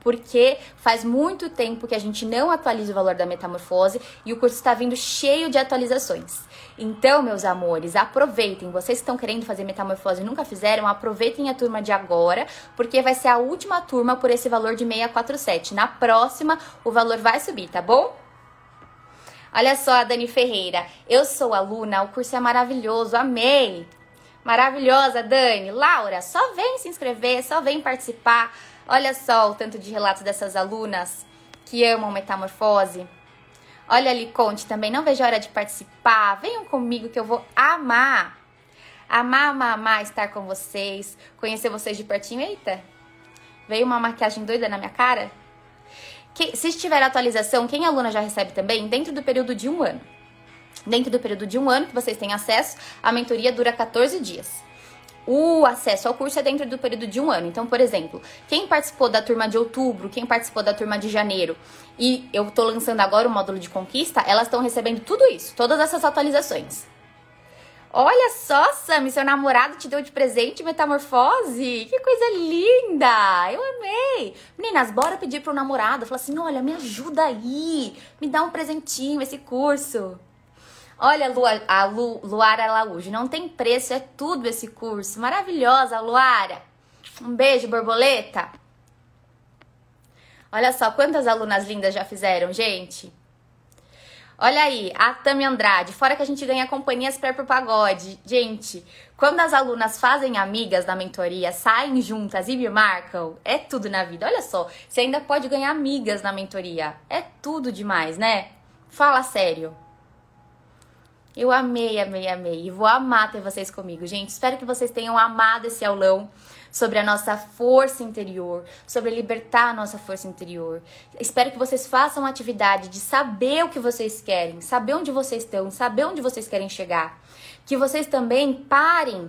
Porque faz muito tempo que a gente não atualiza o valor da metamorfose e o curso está vindo cheio de atualizações. Então, meus amores, aproveitem. Vocês que estão querendo fazer metamorfose e nunca fizeram, aproveitem a turma de agora, porque vai ser a última turma por esse valor de 647. Na próxima, o valor vai subir, tá bom? Olha só Dani Ferreira. Eu sou aluna, o curso é maravilhoso, amei. Maravilhosa, Dani. Laura, só vem se inscrever, só vem participar. Olha só o tanto de relatos dessas alunas que amam metamorfose. Olha ali, Conte também. Não vejo a hora de participar. Venham comigo que eu vou amar. Amar, amar, amar estar com vocês. Conhecer vocês de pertinho. Eita, veio uma maquiagem doida na minha cara. Que, se tiver atualização, quem é aluna já recebe também dentro do período de um ano. Dentro do período de um ano que vocês têm acesso, a mentoria dura 14 dias. O acesso ao curso é dentro do período de um ano. Então, por exemplo, quem participou da turma de outubro, quem participou da turma de janeiro, e eu tô lançando agora o módulo de conquista, elas estão recebendo tudo isso, todas essas atualizações. Olha só, Sami, seu namorado te deu de presente metamorfose? Que coisa linda! Eu amei! Meninas, bora pedir pro namorado. Falar assim: olha, me ajuda aí, me dá um presentinho esse curso. Olha a Lu, Luara Araújo, não tem preço, é tudo esse curso. Maravilhosa, Luara. Um beijo, borboleta. Olha só quantas alunas lindas já fizeram, gente. Olha aí, a Tami Andrade, fora que a gente ganha companhias para pro pagode. Gente, quando as alunas fazem amigas na mentoria, saem juntas e me marcam, é tudo na vida. Olha só, você ainda pode ganhar amigas na mentoria. É tudo demais, né? Fala sério. Eu amei, amei, amei. E vou amar ter vocês comigo, gente. Espero que vocês tenham amado esse aulão sobre a nossa força interior, sobre libertar a nossa força interior. Espero que vocês façam a atividade de saber o que vocês querem, saber onde vocês estão, saber onde vocês querem chegar. Que vocês também parem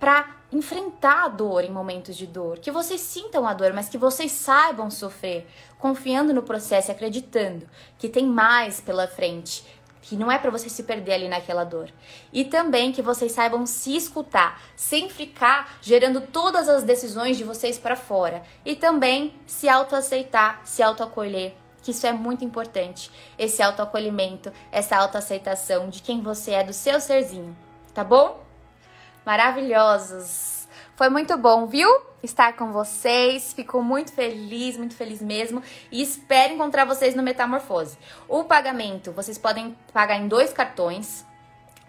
para enfrentar a dor em momentos de dor, que vocês sintam a dor, mas que vocês saibam sofrer, confiando no processo e acreditando que tem mais pela frente, que não é para você se perder ali naquela dor. E também que vocês saibam se escutar, sem ficar gerando todas as decisões de vocês para fora. E também se autoaceitar, se autoacolher, que isso é muito importante. Esse autoacolhimento, essa autoaceitação de quem você é, do seu serzinho, tá bom? Maravilhosos! Foi muito bom, viu? Estar com vocês. Fico muito feliz, muito feliz mesmo. E espero encontrar vocês no Metamorfose. O pagamento, vocês podem pagar em dois cartões.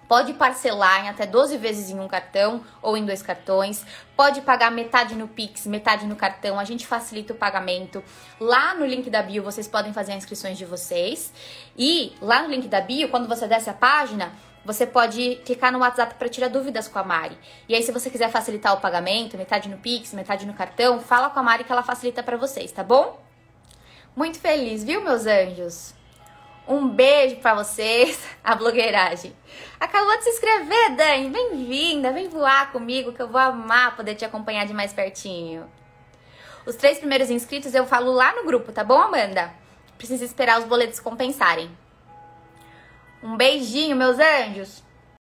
Pode parcelar em até 12 vezes em um cartão ou em dois cartões. Pode pagar metade no Pix, metade no cartão. A gente facilita o pagamento. Lá no link da bio vocês podem fazer as inscrições de vocês. E lá no link da bio, quando você desce a página, você pode clicar no WhatsApp para tirar dúvidas com a Mari. E aí, se você quiser facilitar o pagamento, metade no Pix, metade no cartão, fala com a Mari que ela facilita para vocês, tá bom? Muito feliz, viu, meus anjos? Um beijo para vocês, a blogueiragem. Acabou de se inscrever, Dani? Bem-vinda, vem voar comigo que eu vou amar poder te acompanhar de mais pertinho. Os três primeiros inscritos eu falo lá no grupo, tá bom, Amanda? Precisa esperar os boletos compensarem. Um beijinho, meus anjos!